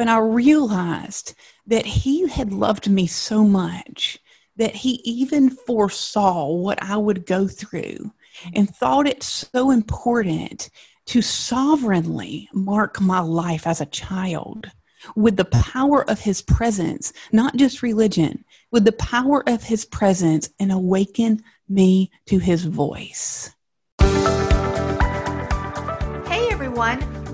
And I realized that he had loved me so much that he even foresaw what I would go through and thought it so important to sovereignly mark my life as a child with the power of his presence, not just religion, with the power of his presence and awaken me to his voice. Hey everyone,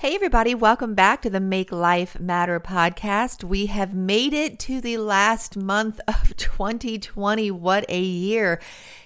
Hey, everybody, welcome back to the Make Life Matter podcast. We have made it to the last month of 2020. What a year!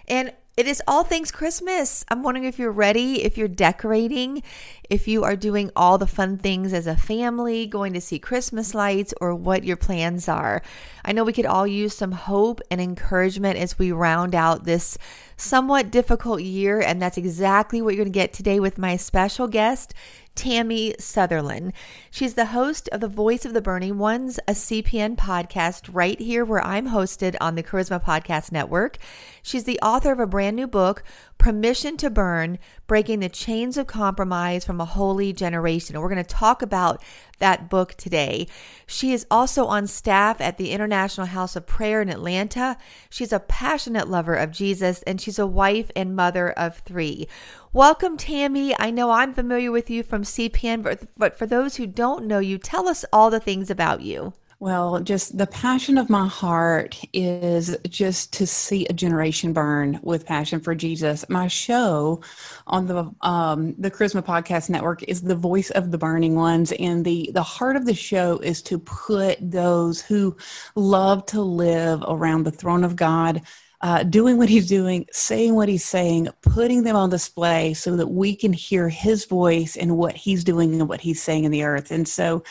And it is all things Christmas. I'm wondering if you're ready, if you're decorating, if you are doing all the fun things as a family, going to see Christmas lights, or what your plans are. I know we could all use some hope and encouragement as we round out this somewhat difficult year, and that's exactly what you're going to get today with my special guest. Tammie Southerland. She's the host of the Voice of the Burning Ones, a CPN podcast right here where I'm hosted on the Charisma Podcast Network. She's the author of a brand new book, Permission to Burn Breaking the Chains of Compromise from a Holy Generation. We're going to talk about that book today. She is also on staff at the International House of Prayer in Atlanta. She's a passionate lover of Jesus and she's a wife and mother of three. Welcome, Tammie. I know I'm familiar with you from CPN, but, for those who don't know you, tell us all the things about you. Well, just the passion of my heart is just to see a generation burn with passion for Jesus. My show on the um, the Charisma Podcast Network is the voice of the burning ones, and the the heart of the show is to put those who love to live around the throne of God uh, doing what he's doing, saying what he's saying, putting them on display so that we can hear his voice and what he's doing and what he's saying in the earth. And so,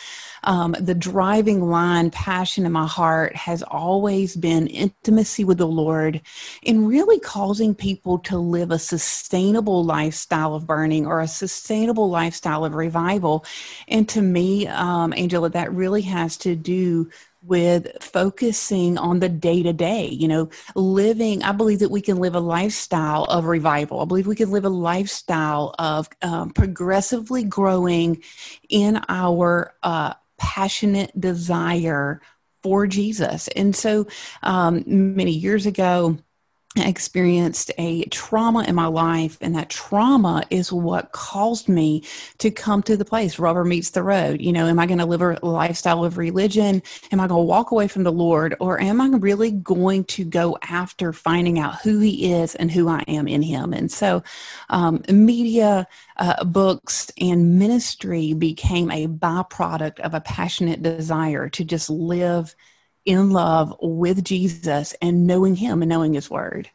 um, the driving line, passion in my heart has always been intimacy with the Lord and really causing people to live a sustainable lifestyle of burning or a sustainable lifestyle of revival. And to me, um, Angela, that really has to do with focusing on the day to day, you know, living. I believe that we can live a lifestyle of revival. I believe we can live a lifestyle of um, progressively growing in our uh, passionate desire for Jesus. And so um, many years ago, experienced a trauma in my life and that trauma is what caused me to come to the place rubber meets the road. You know am i going to live a lifestyle of religion? Am i going to walk away from the lord? Or am i really going to go after finding out who he is and who i am in him? And so um, media uh, books and ministry became a byproduct of a passionate desire to just live in love with Jesus and knowing Him and knowing His Word.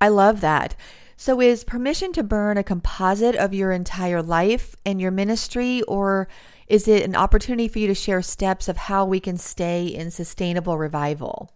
I love that. So, is permission to burn a composite of your entire life and your ministry, or is it an opportunity for you to share steps of how we can stay in sustainable revival?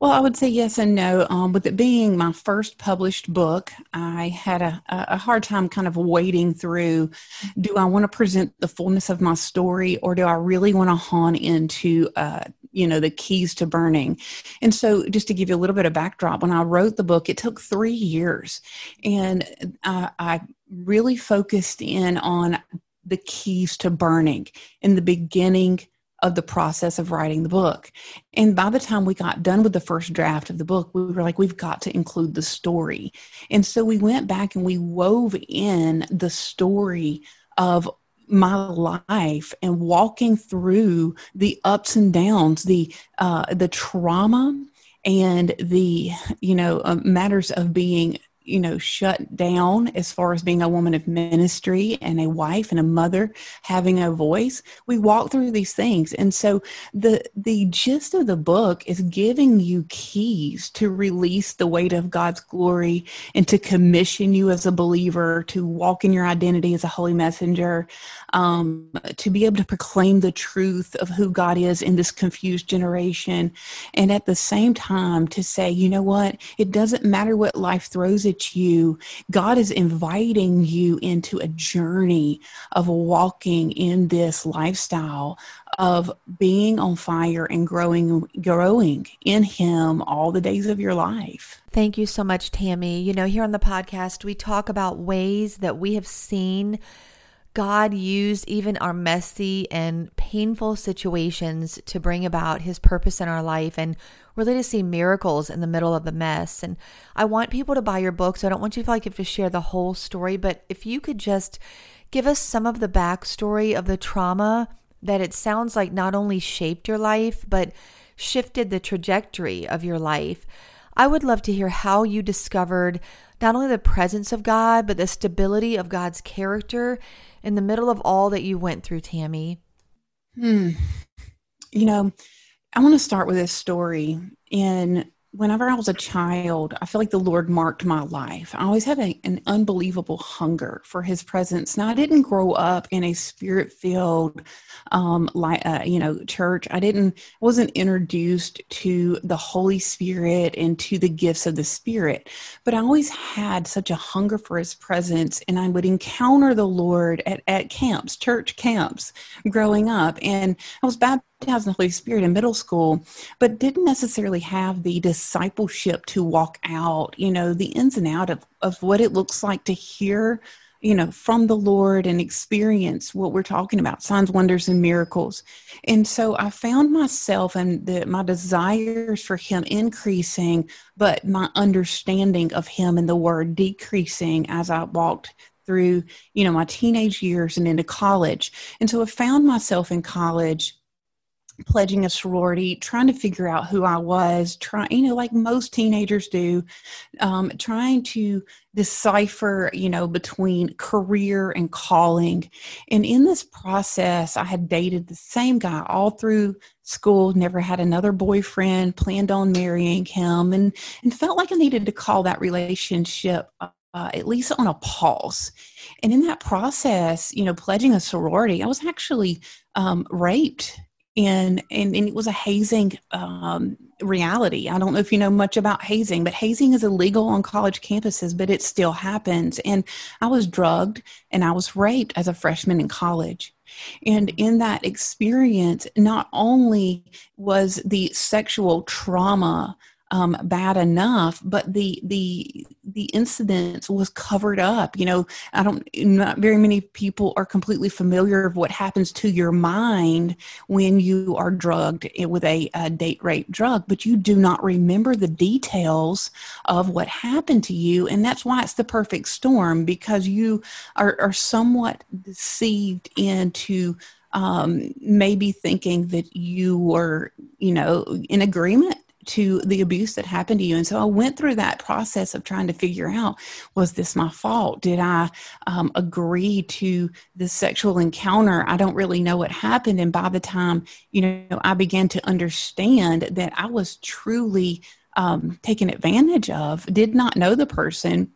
Well, I would say yes and no. Um, with it being my first published book, I had a, a hard time kind of wading through do I want to present the fullness of my story or do I really want to hone into uh, you know the keys to burning and so just to give you a little bit of backdrop when i wrote the book it took three years and I, I really focused in on the keys to burning in the beginning of the process of writing the book. And by the time we got done with the first draft of the book, we were like, we've got to include the story. And so we went back and we wove in the story of my life and walking through the ups and downs, the uh, the trauma and the you know uh, matters of being you know shut down as far as being a woman of ministry and a wife and a mother having a voice. We walk through these things. And so the the gist of the book is giving you keys to release the weight of god's glory and to commission you as a believer to walk in your identity as a holy messenger um, to be able to proclaim the truth of who god is in this confused generation. And at the same time to say you know what? It doesn't matter what life throws at you, God is inviting you into a journey of walking in this lifestyle of being on fire and growing growing in him all the days of your life. Thank you so much Tammie. You know, here on the podcast we talk about ways that we have seen God used even our messy and painful situations to bring about his purpose in our life and really to see miracles in the middle of the mess. And I want people to buy your book, so I don't want you to feel like you have to share the whole story, but if you could just give us some of the backstory of the trauma that it sounds like not only shaped your life, but shifted the trajectory of your life. I would love to hear how you discovered not only the presence of God, but the stability of God's character in the middle of all that you went through, Tammie? Hmm. You know, I want to start with this story. In whenever I was a child, I feel like the Lord marked my life. I always had a, an unbelievable hunger for His presence. Now, I didn't grow up in a spirit-filled, um, like uh, you know, church. I didn't wasn't introduced to the Holy Spirit and to the gifts of the Spirit, but I always had such a hunger for His presence, and I would encounter the Lord at at camps, church camps, growing up, and I was baptized in the Holy Spirit in middle school, but didn't necessarily have the discipleship to walk out, you know, the ins and out of, of what it looks like to hear, you know, from the Lord and experience what we're talking about, signs, wonders, and miracles. And so I found myself and the, my desires for Him increasing, but my understanding of Him and the Word decreasing as I walked through you know my teenage years and into college and so i found myself in college pledging a sorority, trying to figure out who I was, trying, you know, like most teenagers do, um, trying to decipher, you know, between career and calling. And in this process, I had dated the same guy all through school, never had another boyfriend, planned on marrying him, and, and felt like I needed to call that relationship. Uh, at least on a pause. And in that process, you know, pledging a sorority, I was actually um, raped and and, and it was a hazing um, reality. I don't know if you know much about hazing, but hazing is illegal on college campuses, but it still happens. And I was drugged and I was raped as a freshman in college. And in that experience, not only was the sexual trauma um, bad enough, but the the the incident was covered up. You know, I don't. Not very many people are completely familiar of what happens to your mind when you are drugged with a, a date rape drug, but you do not remember the details of what happened to you, and that's why it's the perfect storm because you are, are somewhat deceived into um, maybe thinking that you were, you know, in agreement to the abuse that happened to you. And so I went through that process of trying to figure out was this my fault? Did I um, agree to this sexual encounter? I don't really know what happened. And by the time, you know, I began to understand that I was truly um, taken advantage of, did not know the person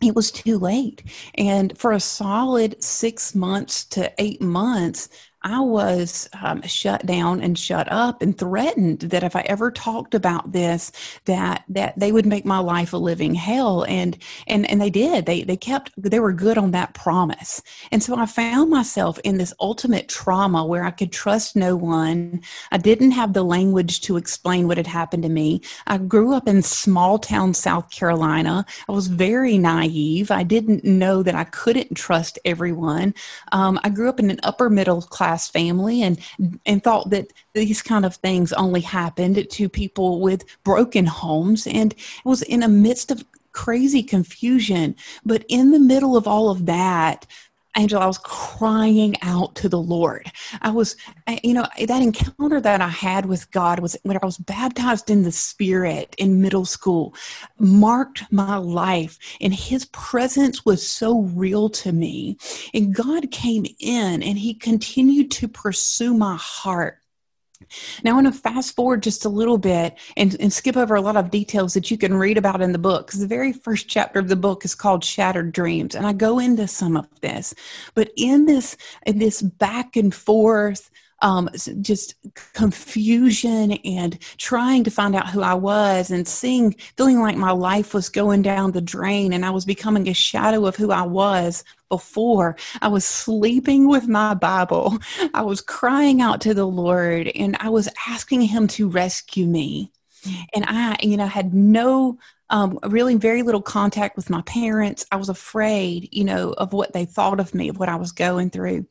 it was too late. And for a solid six months to eight months, I was um, shut down and shut up and threatened that if I ever talked about this, that that they would make my life a living hell. And and and they did. They they kept they were good on that promise. And so I found myself in this ultimate trauma where I could trust no one. I didn't have the language to explain what had happened to me. I grew up in small town South Carolina. I was very naive. I didn't know that I couldn't trust everyone. Um, I grew up in an upper middle class family and and thought that these kind of things only happened to people with broken homes. And was in a midst of crazy confusion. But in the middle of all of that Angela, I was crying out to the Lord. I was, you know, that encounter that I had with God was when I was baptized in the Spirit in middle school, marked my life. And His presence was so real to me. And God came in and He continued to pursue my heart. Now, I want to fast forward just a little bit and, and skip over a lot of details that you can read about in the book because the very first chapter of the book is called Shattered Dreams, and I go into some of this. But in this in this back and forth um, just confusion and trying to find out who I was and seeing, feeling like my life was going down the drain and I was becoming a shadow of who I was before. I was sleeping with my Bible. I was crying out to the Lord and I was asking Him to rescue me. And I, you know, had no um, really very little contact with my parents. I was afraid, you know, of what they thought of me, of what I was going through.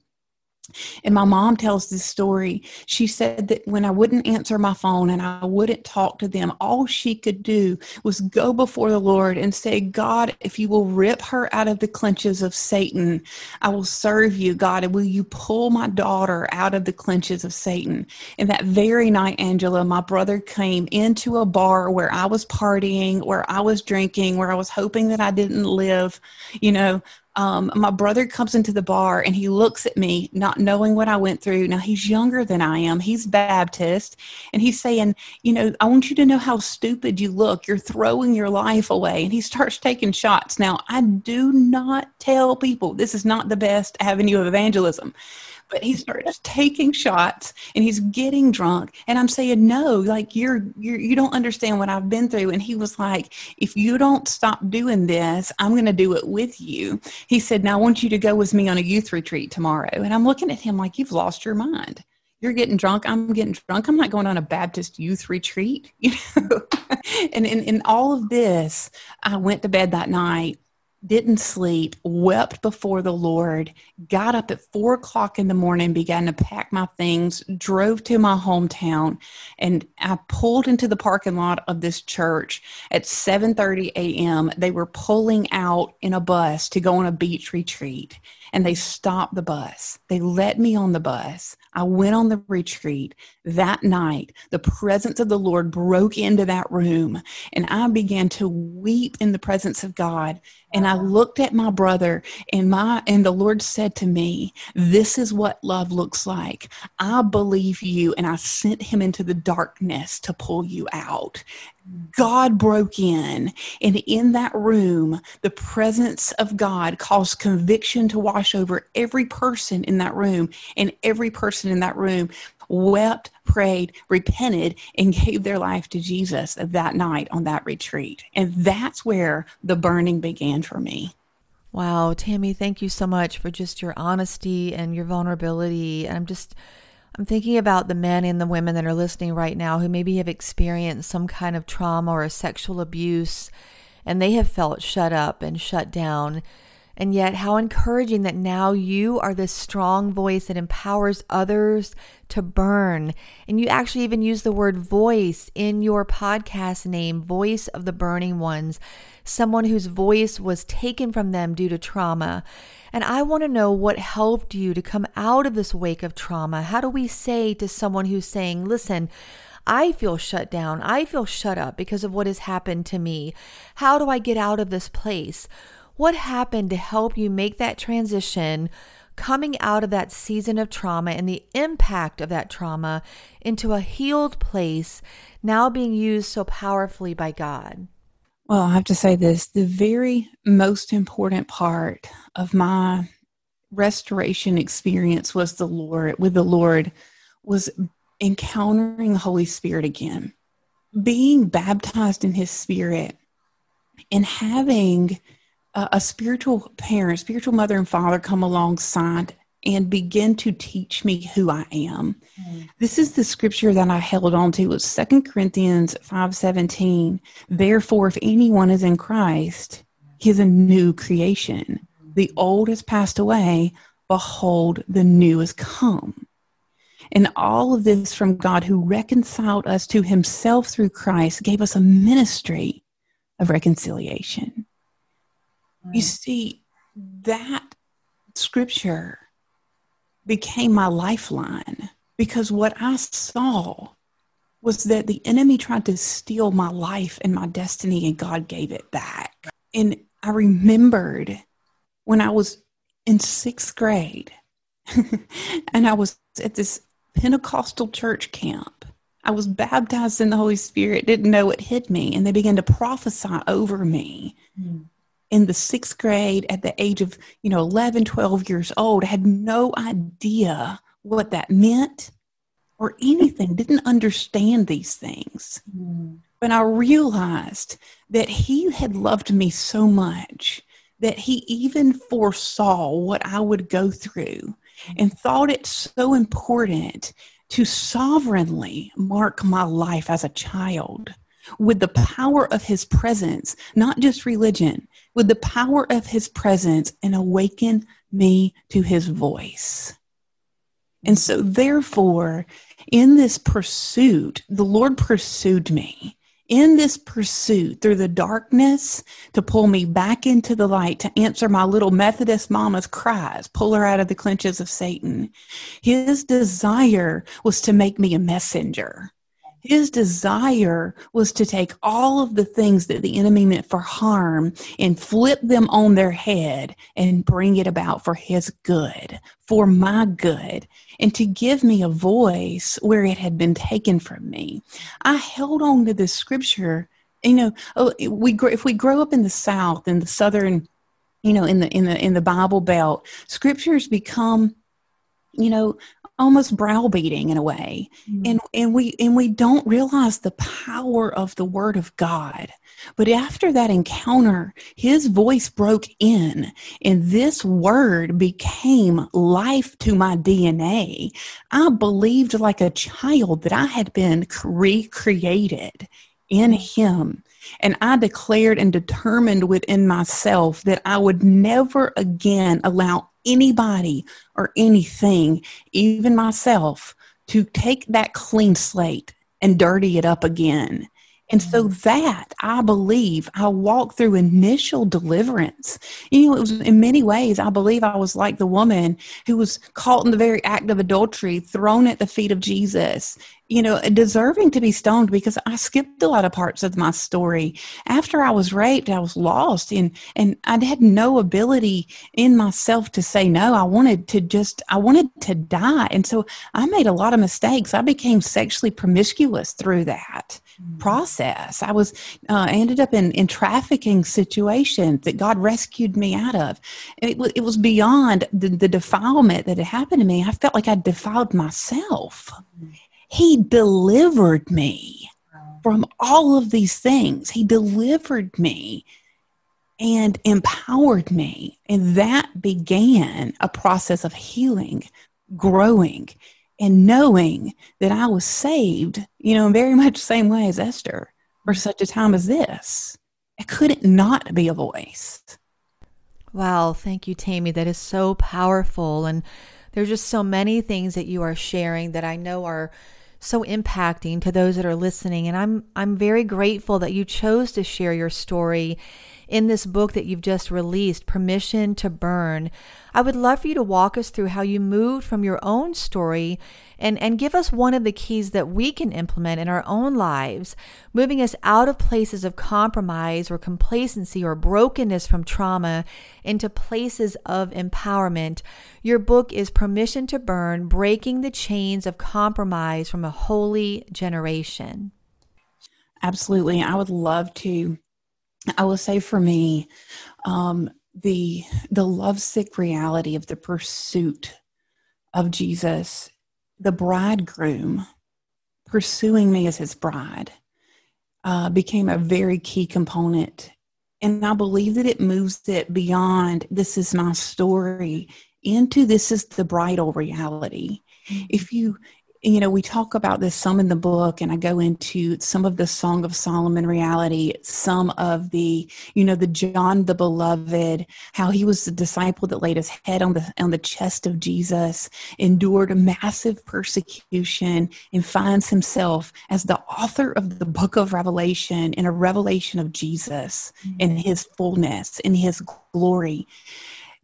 And my mom tells this story. She said that when I wouldn't answer my phone and I wouldn't talk to them, all she could do was go before the Lord and say, God, if you will rip her out of the clenches of Satan, I will serve you, God. And will you pull my daughter out of the clenches of Satan? And that very night, Angela, my brother came into a bar where I was partying, where I was drinking, where I was hoping that I didn't live, you know, um, my brother comes into the bar and he looks at me, not knowing what I went through. Now he's younger than I am. He's Baptist, and he's saying, "You know, I want you to know how stupid you look. You're throwing your life away." And he starts taking shots. Now I do not tell people this is not the best avenue of evangelism but he starts taking shots and he's getting drunk. And i'm saying no like you're, you're you don't understand what i've been through. And he was like if you don't stop doing this i'm going to do it with you. He said now i want you to go with me on a youth retreat tomorrow. And i'm looking at him like you've lost your mind. You're getting drunk. I'm getting drunk. I'm not going on a baptist youth retreat. You know? And in, in all of this i went to bed that night didn't sleep, wept before the Lord, got up at four o'clock in the morning, began to pack my things, drove to my hometown, and I pulled into the parking lot of this church at 7:30 a.m. They were pulling out in a bus to go on a beach retreat, and they stopped the bus. They let me on the bus. I went on the retreat that night. The presence of the Lord broke into that room, and I began to weep in the presence of God. And I looked at my brother, and my and the Lord said to me, "This is what love looks like. I believe you, and I sent him into the darkness to pull you out." God broke in, and in that room, the presence of God caused conviction to wash over every person in that room, and every person in that room wept, prayed, repented, and gave their life to Jesus that night on that retreat. And that's where the burning began for me. Wow, Tammie, thank you so much for just your honesty and your vulnerability. And I'm just I'm thinking about the men and the women that are listening right now who maybe have experienced some kind of trauma or sexual abuse and they have felt shut up and shut down. And yet, how encouraging that now you are this strong voice that empowers others to burn. And you actually even use the word voice in your podcast name, Voice of the Burning Ones, someone whose voice was taken from them due to trauma. And I want to know what helped you to come out of this wake of trauma. How do we say to someone who's saying, listen, I feel shut down. I feel shut up because of what has happened to me. How do I get out of this place? What happened to help you make that transition, coming out of that season of trauma and the impact of that trauma into a healed place, now being used so powerfully by God? Well, I have to say this the very most important part of my restoration experience was the Lord, with the Lord, was encountering the Holy Spirit again, being baptized in His Spirit, and having a, a spiritual parent, spiritual mother and father come alongside and begin to teach me who I am. Mm. This is the scripture that I held on to. It was Second Corinthians 5:17. Therefore, if anyone is in Christ, he is a new creation. The old has passed away, behold, the new has come. And all of this from God who reconciled us to himself through Christ gave us a ministry of reconciliation. Mm. You see, that scripture became my lifeline because what I saw was that the enemy tried to steal my life and my destiny, and God gave it back. And I remembered when I was in sixth grade and I was at this Pentecostal church camp. I was baptized in the Holy Spirit, didn't know it hit me, and they began to prophesy over me. Mm. In the sixth grade, at the age of, you know, 11, 12 years old, had no idea what that meant or anything, didn't understand these things. Mm. But I realized that He had loved me so much that He even foresaw what I would go through and thought it so important to sovereignly mark my life as a child with the power of his presence, not just religion, with the power of his presence and awaken me to his voice. And so, therefore, in this pursuit, the Lord pursued me in this pursuit through the darkness to pull me back into the light, to answer my little Methodist mama's cries, pull her out of the clenches of Satan. His desire was to make me a messenger. His desire was to take all of the things that the enemy meant for harm and flip them on their head and bring it about for his good, for my good, and to give me a voice where it had been taken from me. I held on to this scripture. You know, oh, we if we grow up in the South in the Southern, you know, in the in the in the Bible Belt, scriptures become you know almost browbeating in a way. Mm-hmm. and and we and we don't realize the power of the word of god. But after that encounter his voice broke in and this word became life to my dna i believed like a child that i had been recreated in him. And I declared and determined within myself that I would never again allow anybody or anything, even myself, to take that clean slate and dirty it up again. And so mm-hmm. that I believe I walked through initial deliverance. You know, it was in many ways, I believe I was like the woman who was caught in the very act of adultery, thrown at the feet of Jesus, you know, deserving to be stoned because I skipped a lot of parts of my story. After I was raped, I was lost and and I had no ability in myself to say no. I wanted to just I wanted to die. And so I made a lot of mistakes. I became sexually promiscuous through that. Process. I was uh, ended up in in trafficking situations that God rescued me out of. It was it was beyond the, the defilement that had happened to me. I felt like I defiled myself. Mm-hmm he delivered me from all of these things. He delivered me and empowered me. And that began a process of healing, growing, and knowing that I was saved, you know, in very much the same way as Esther for mm-hmm. such a time as this. I couldn't not be a voice. Wow. Thank you, Tammie. That is so powerful. And there's just so many things that you are sharing that I know are so impacting to those that are listening and I'm I'm very grateful that you chose to share your story in this book that you've just released, Permission to Burn. I would love for you to walk us through how you moved from your own story and, and give us one of the keys that we can implement in our own lives, moving us out of places of compromise or complacency or brokenness from trauma into places of empowerment. Your book is Permission to Burn Breaking the Chains of Compromise from a Holy Generation. Absolutely. I would love to I will say for me, um, the the lovesick reality of the pursuit of Jesus, the bridegroom pursuing me as his bride, uh, became a very key component. And I believe that it moves it beyond this is my story into this is the bridal reality. Mm-hmm. If you you know, we talk about this some in the book, and I go into some of the Song of Solomon reality, some of the, you know, the John the Beloved, how he was the disciple that laid his head on the on the chest of Jesus, endured massive persecution, and finds himself as the author of the book of Revelation in a revelation of Jesus mm-hmm. in his fullness, in his glory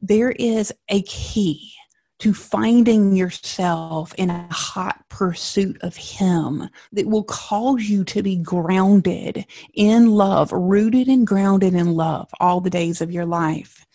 there is a key to finding yourself in a hot pursuit of Him that will cause you to be grounded in love, rooted and grounded in love all the days of your life.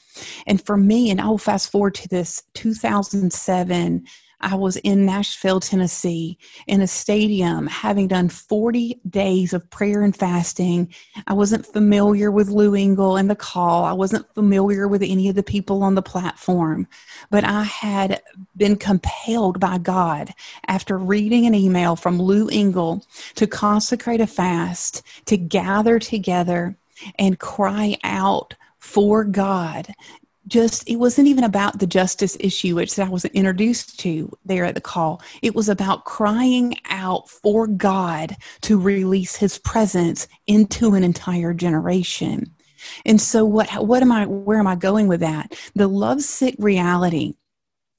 And for me, and I will fast forward to this 2007 I was in Nashville, Tennessee, in a stadium, having done 40 days of prayer and fasting. I wasn't familiar with Lou Engle and the call. I wasn't familiar with any of the people on the platform, but I had been compelled by God after reading an email from Lou Engle to consecrate a fast, to gather together and cry out for God just it wasn't even about the justice issue which I was introduced to there at the call. It was about crying out for God to release his presence into an entire generation. And so what what am I where am I going with that? The lovesick reality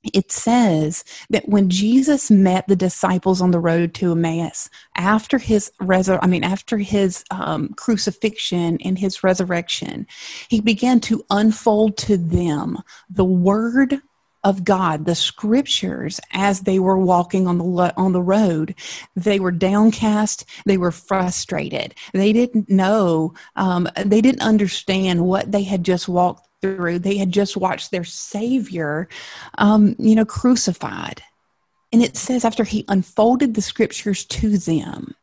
it says that when Jesus met the disciples on the road to Emmaus after his resur- I mean after his um, crucifixion and his resurrection, he began to unfold to them the word of God, the scriptures as they were walking on the on the road. They were downcast. They were frustrated. They didn't know. Um, they didn't understand what they had just walked through. They had just watched their Savior, um, you know, crucified. And it says after he unfolded the scriptures to them,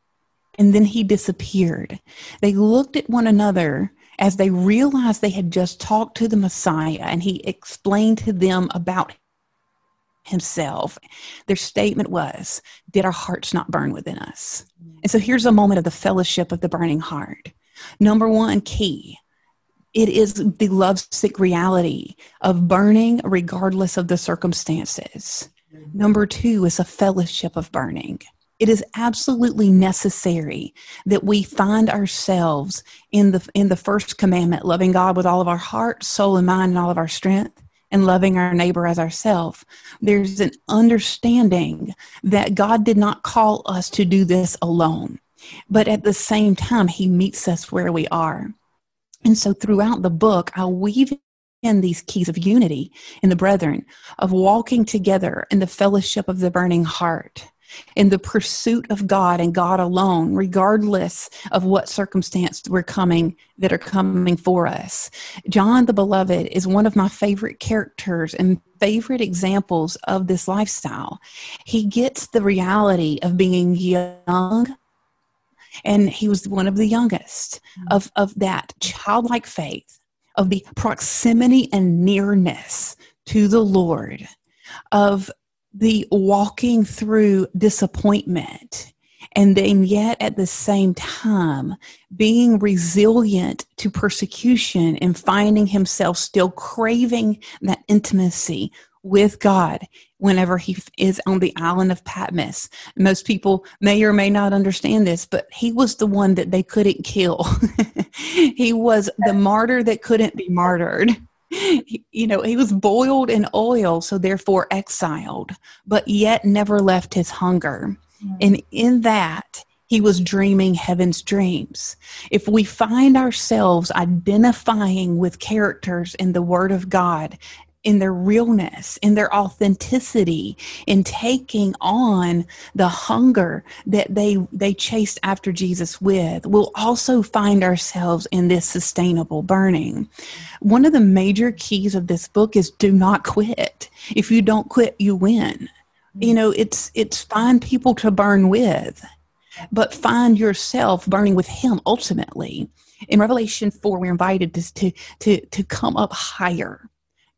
and then he disappeared, they looked at one another as they realized they had just talked to the Messiah and he explained to them about himself. Their statement was, Did our hearts not burn within us? And so here's a moment of the fellowship of the burning heart. Number one key it is the lovesick reality of burning regardless of the circumstances. Mm-hmm. Number two is a fellowship of burning. It is absolutely necessary that we find ourselves in the in the first commandment, loving God with all of our heart, soul, and mind, and all of our strength, and loving our neighbor as ourselves. There's an understanding that God did not call us to do this alone, but at the same time, He meets us where we are. And so throughout the book, I weave in these keys of unity in the brethren, of walking together in the fellowship of the burning heart, in the pursuit of God and God alone, regardless of what circumstance we're coming that are coming for us. John the Beloved is one of my favorite characters and favorite examples of this lifestyle. He gets the reality of being young and he was one of the youngest mm-hmm. of, of that childlike faith, of the proximity and nearness to the Lord, of the walking through disappointment and then yet at the same time being resilient to persecution and finding himself still craving that intimacy with God whenever he is on the island of Patmos. Most people may or may not understand this, but he was the one that they couldn't kill. he was the martyr that couldn't be martyred. you know, he was boiled in oil, so therefore exiled, but yet never left his hunger. Mm-hmm. And in that, he was dreaming heaven's dreams. If we find ourselves identifying with characters in the Word of God in their realness, in their authenticity, in taking on the hunger that they they chased after Jesus with, we'll also find ourselves in this sustainable burning. One of the major keys of this book is do not quit. If you don't quit, you win. You know, it's it's find people to burn with, but find yourself burning with him ultimately. In Revelation 4, we're invited to, to, to, to come up higher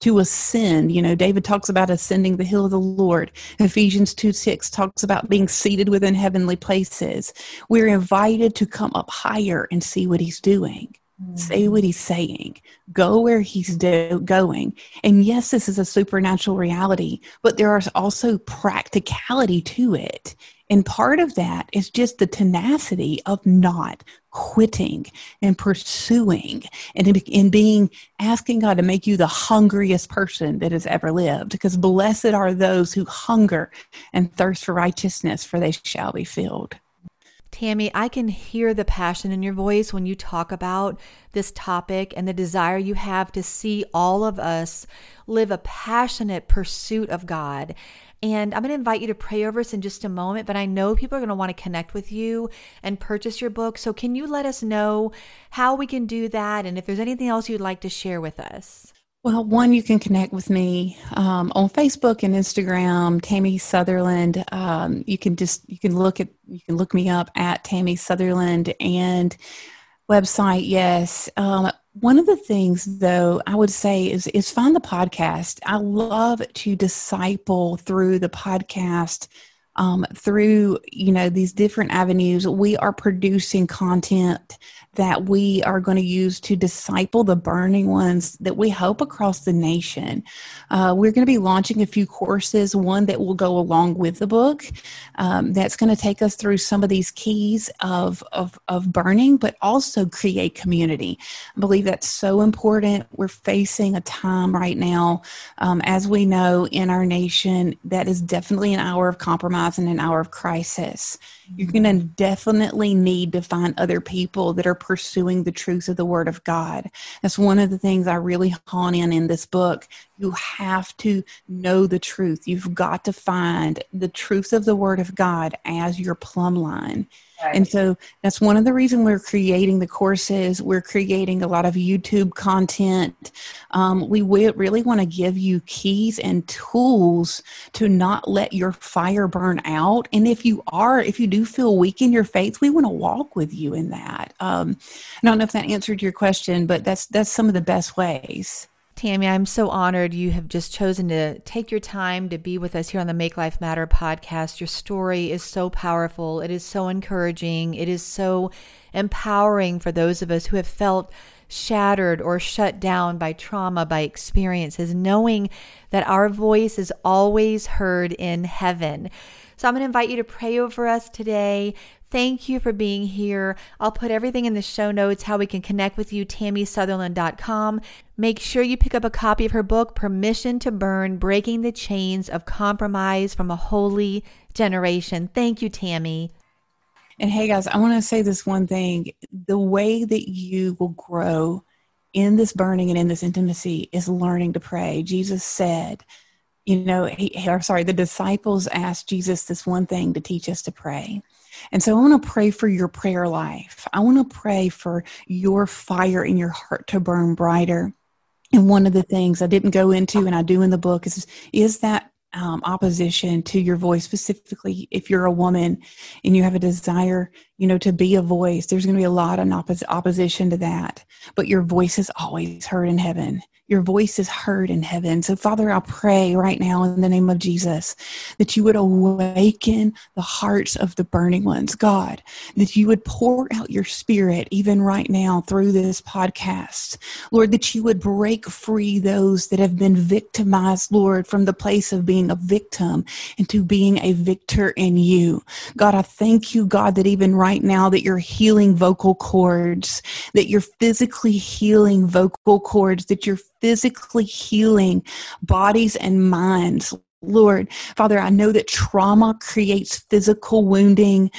to ascend. You know, David talks about ascending the hill of the Lord. Ephesians 2 6 talks about being seated within heavenly places. We're invited to come up higher and see what he's doing. Mm. Say what he's saying. Go where he's do- going. And yes, this is a supernatural reality, but there is also practicality to it. And part of that is just the tenacity of not quitting and pursuing and in being asking God to make you the hungriest person that has ever lived. Because blessed are those who hunger and thirst for righteousness, for they shall be filled. Tammie, I can hear the passion in your voice when you talk about this topic and the desire you have to see all of us live a passionate pursuit of God. And I'm going to invite you to pray over us in just a moment, but I know people are going to want to connect with you and purchase your book. So, can you let us know how we can do that and if there's anything else you'd like to share with us? Well, one, you can connect with me um, on Facebook and Instagram, Tammie Southerland. Um, you can just you can look at you can look me up at Tammie Southerland and website. Yes, um, one of the things though I would say is is find the podcast. I love to disciple through the podcast um, through you know these different avenues we are producing content that we are going to use to disciple the burning ones that we hope across the nation. Uh, we're going to be launching a few courses one that will go along with the book um, that's going to take us through some of these keys of, of, of burning but also create community. I believe that's so important. We're facing a time right now um, as we know in our nation that is definitely an hour of compromise in an hour of crisis. You're going to definitely need to find other people that are pursuing the truth of the Word of God. That's one of the things I really hone in in this book. You have to know the truth. You've got to find the truth of the Word of God as your plumb line. Right. And so that's one of the reasons we're creating the courses. We're creating a lot of YouTube content. Um, we really want to give you keys and tools to not let your fire burn out. And if you are, if you do feel weak in your faith, we want to walk with you in that. Um, I don't know if that answered your question, but that's that's some of the best ways. Tammie, I'm so honored you have just chosen to take your time to be with us here on the Make Life Matter podcast. Your story is so powerful. It is so encouraging. It is so empowering for those of us who have felt shattered or shut down by trauma, by experiences, knowing that our voice is always heard in heaven. So I'm going to invite you to pray over us today. Thank you for being here. I'll put everything in the show notes how we can connect with you, tammiesoutherland.com. Make sure you pick up a copy of her book, Permission to Burn Breaking the Chains of Compromise from a Holy Generation. Thank you, Tammie. And hey, guys, I want to say this one thing the way that you will grow in this burning and in this intimacy is learning to pray. Jesus said, you know, he, or sorry, the disciples asked Jesus this one thing to teach us to pray. And so I want to pray for your prayer life. I want to pray for your fire in your heart to burn brighter. And one of the things I didn't go into and I do in the book is is that um, opposition to your voice specifically if you're a woman and you have a desire you know to be a voice there's going to be a lot of oppos- opposition to that but your voice is always heard in heaven your voice is heard in heaven. So, Father, I pray right now in the name of Jesus that you would awaken the hearts of the burning ones, God, that you would pour out your spirit even right now through this podcast. Lord, that you would break free those that have been victimized, Lord, from the place of being a victim into being a victor in you. God, I thank you, God, that even right now that you're healing vocal cords, that you're physically healing vocal cords, that you're physically healing bodies and minds. Lord, Father, I know that trauma creates physical wounding,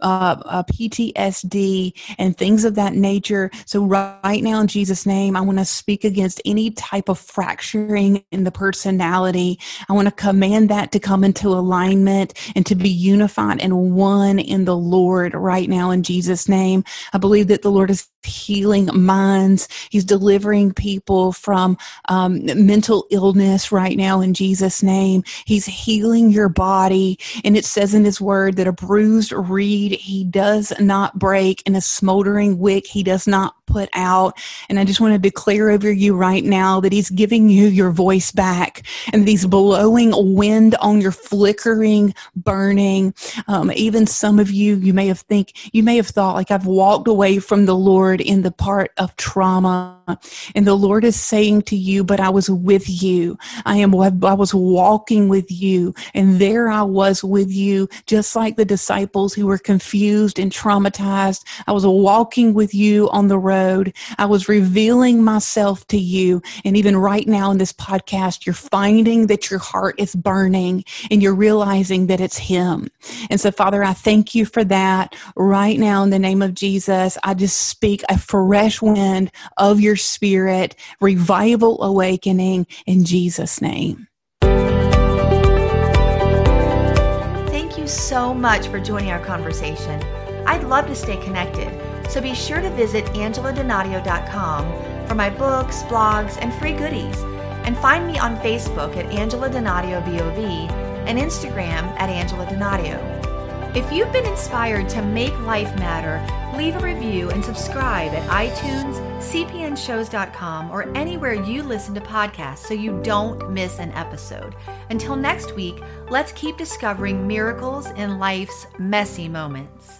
uh, uh, PTSD and things of that nature. So, right now, in Jesus' name, I want to speak against any type of fracturing in the personality. I want to command that to come into alignment and to be unified and one in the Lord right now, in Jesus' name. I believe that the Lord is healing minds. He's delivering people from um, mental illness right now in Jesus' name. He's healing your body. And it says in His word that a bruised reed He does not break, and a smoldering wick He does not put out. And I just want to declare over you right now that He's giving you your voice back and that He's blowing wind on your flickering, burning. Um, even some of you, you may have think you may have thought like I've walked away from the Lord in the part of trauma. And the Lord is saying to you, but I was with you. I am I was walking with you. And there I was with you, just like the disciples who were confused confused and traumatized. I was walking with you on the road. I was revealing myself to you. And even right now in this podcast, you're finding that your heart is burning and you're realizing that it's Him. And so, Father, I thank you for that right now in the name of Jesus. I just speak a fresh wind of your spirit, revival awakening in Jesus' name. So much for joining our conversation. I'd love to stay connected, so be sure to visit angeladonadio.com for my books, blogs, and free goodies. And find me on Facebook at Angela Donadio VOV and Instagram at Angela Donadio. If you've been inspired to make life matter, leave a review and subscribe at iTunes, cpnshows.com, or anywhere you listen to podcasts so you don't miss an episode. Until next week, let's keep discovering miracles in life's messy moments.